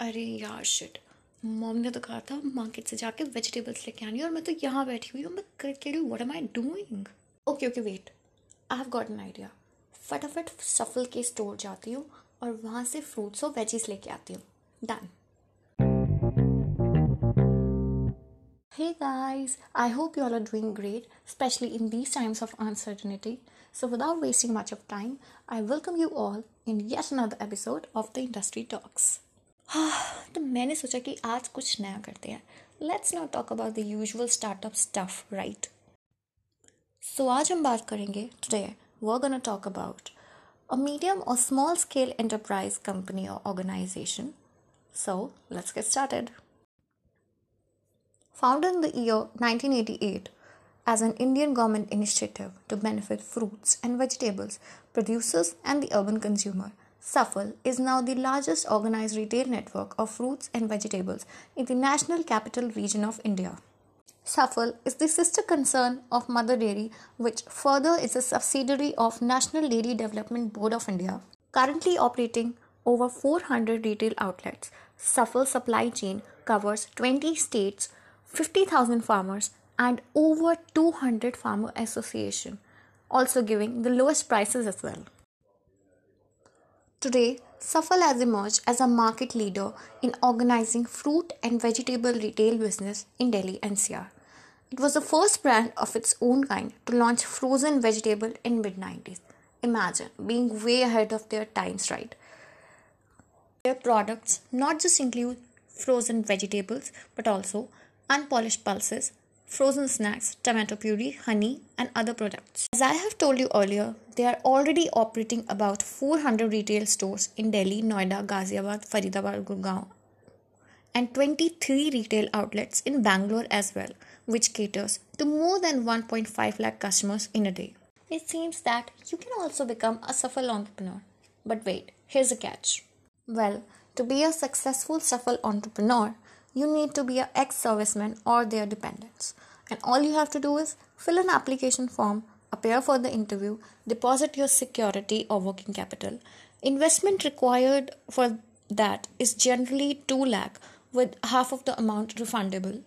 अरे यार shit mom ने तो कहा था मार्केट से जाके वेजिटेबल्स लेके आनी और मैं तो यहाँ बैठी हुई हूँ मैं करके रही what am I doing okay okay wait I have got an idea फटाफट सफल के स्टोर जाती हूँ और वहाँ से फ्रूट्स और वेजीज लेके आती हूँ done Hey guys, I hope you all are doing great, especially in these times of uncertainty. So, without wasting much of time, I welcome you all in yet another episode of the Industry Talks. तो मैंने सोचा कि आज कुछ नया करते हैं let's not talk about the usual startup stuff right so आज हम बात करेंगे today we're going to talk about a medium or small scale enterprise company or organization. So, let's get started. Founded in the year 1988 as an Indian government initiative to benefit fruits and vegetables producers and the urban consumer, Safal is now the largest organized retail network of fruits and vegetables in the national capital region of India. Safal is the sister concern of Mother Dairy, which further is a subsidiary of National Dairy Development Board of India. Currently operating over 400 retail outlets, Safal supply chain covers 20 states, 50,000 farmers, and over 200 farmer association, also giving the lowest prices as well. Today, Safal has emerged as a market leader in organizing fruit and vegetable retail business in Delhi NCR. It was the first brand of its own kind to launch frozen vegetable in mid 90s. Imagine being way ahead of their times, right? Their products not just include frozen vegetables but also unpolished pulses, frozen snacks, tomato puree, honey, and other products. As I have told you earlier, they are already operating about 400 retail stores in Delhi, Noida, Ghaziabad, Faridabad, Gurgaon, and 23 retail outlets in Bangalore as well, which caters to more than 1.5 lakh customers in a day. It seems that you can also become a Safal entrepreneur. But wait, here's a catch. Well, to be a successful Safal entrepreneur, you need to be an ex serviceman or their dependents. And all you have to do is fill an application form, appear for the interview, deposit your security or working capital. Investment required for that is generally 2 lakh with half of the amount refundable.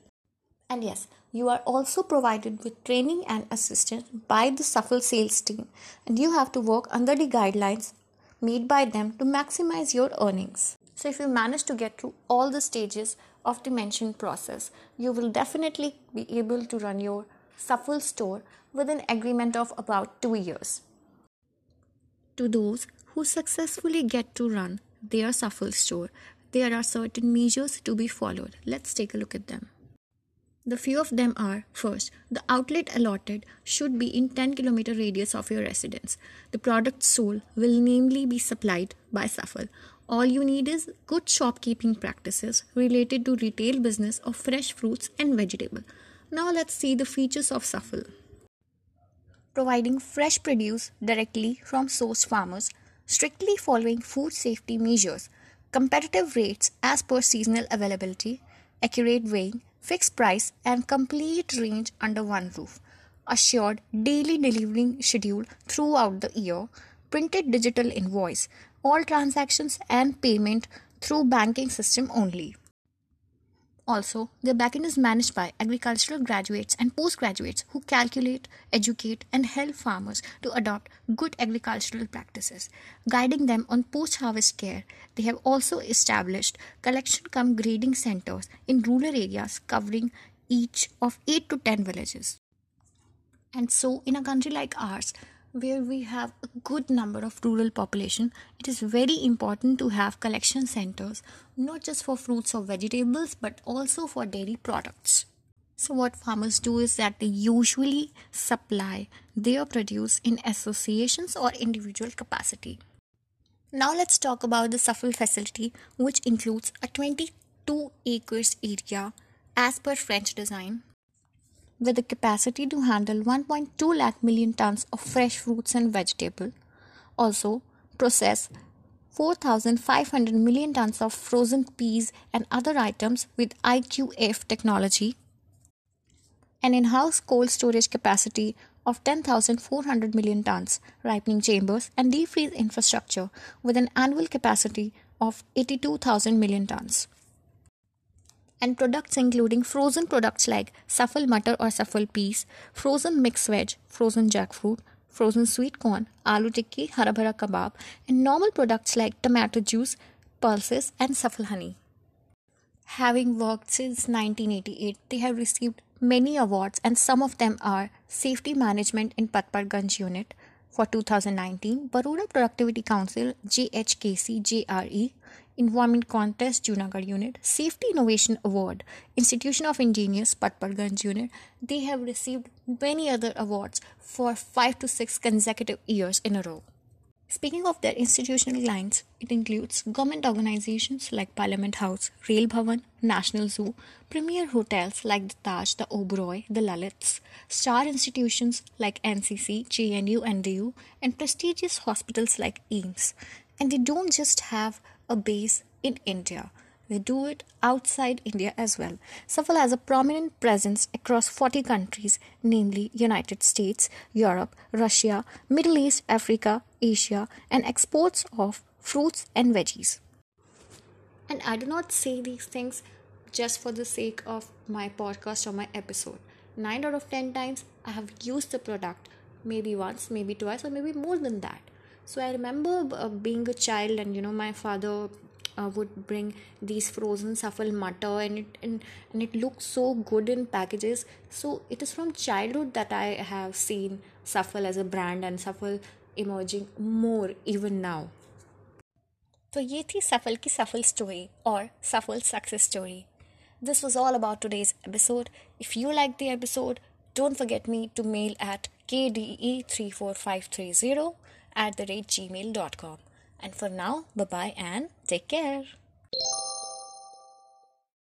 And yes, you are also provided with training and assistance by the Safal sales team, and you have to work under the guidelines made by them to maximize your earnings. So, if you manage to get through all the stages of the mentioned process, you will definitely be able to run your Safal store with an agreement of about two years. To those who successfully get to run their Safal store, there are certain measures to be followed. Let's take a look at them. The few of them are first, the outlet allotted should be in 10 km radius of your residence. The product sold will namely be supplied by Safal. All you need is good shopkeeping practices related to retail business of fresh fruits and vegetable. Now let's see the features of Safal. Providing fresh produce directly from source farmers, strictly following food safety measures, competitive rates as per seasonal availability, accurate weighing, fixed price, and complete range under one roof. Assured daily delivering schedule throughout the year, printed digital invoice, all transactions and payment through banking system only. Also, their backend is managed by agricultural graduates and postgraduates who calculate, educate, and help farmers to adopt good agricultural practices, guiding them on post harvest care. They have also established collection cum grading centers in rural areas covering each of 8 to 10 villages. And so, in a country like ours, where we have a good number of rural population it is very important to have collection centers not just for fruits or vegetables but also for dairy products. So what farmers do is that they usually supply their produce in associations or individual capacity. Now let's talk about the Safal facility which includes a 22 acres area as per french design with the capacity to handle 1.2 lakh million tons of fresh fruits and vegetable. Also, process 4,500 million tons of frozen peas and other items with IQF technology. An in-house cold storage capacity of 10,400 million tons, ripening chambers and deep freeze infrastructure with an annual capacity of 82,000 million tons. And products including frozen products like Safal Matar or Safal peas, frozen mixed veg, frozen jackfruit, frozen sweet corn, aloo tikki, hara bhara kebab, and normal products like tomato juice, pulses, and Safal honey. Having worked since 1988, they have received many awards, and some of them are Safety Management in Patparganj Unit, for 2019, Baroda Productivity Council JHKC JRE Environment Contest Junagadh Unit Safety Innovation Award Institution of Engineers Patparganj Unit they have received many other awards for 5 to 6 consecutive years in a row Speaking of their institutional clients, it includes government organizations like Parliament House, Rail Bhavan, National Zoo, premier hotels like the Taj, the Oberoi, the Lalits, star institutions like NCC, JNU, NDU, and prestigious hospitals like AIIMS. And they don't just have a base in India. They do it outside India as well. Safal has a prominent presence across 40 countries, namely United States, Europe, Russia, Middle East, Africa, Asia, and exports of fruits and veggies. And I do not say these things just for the sake of my podcast or my episode. 9 out of 10 times I have used the product, maybe once, maybe twice, or maybe more than that. So I remember uh, being a child, and you know, my father uh, would bring these frozen Safal matar and it and, and it looks so good in packages. So it is from childhood that i have seen Safal as a brand and Safal emerging more even now. तो ये थी सफल की सफल story और Safal success story this was all about today's episode if you like the episode don't forget me to mail at K D E three four five three zero at the rate Gmail dot com and for now bye and take care.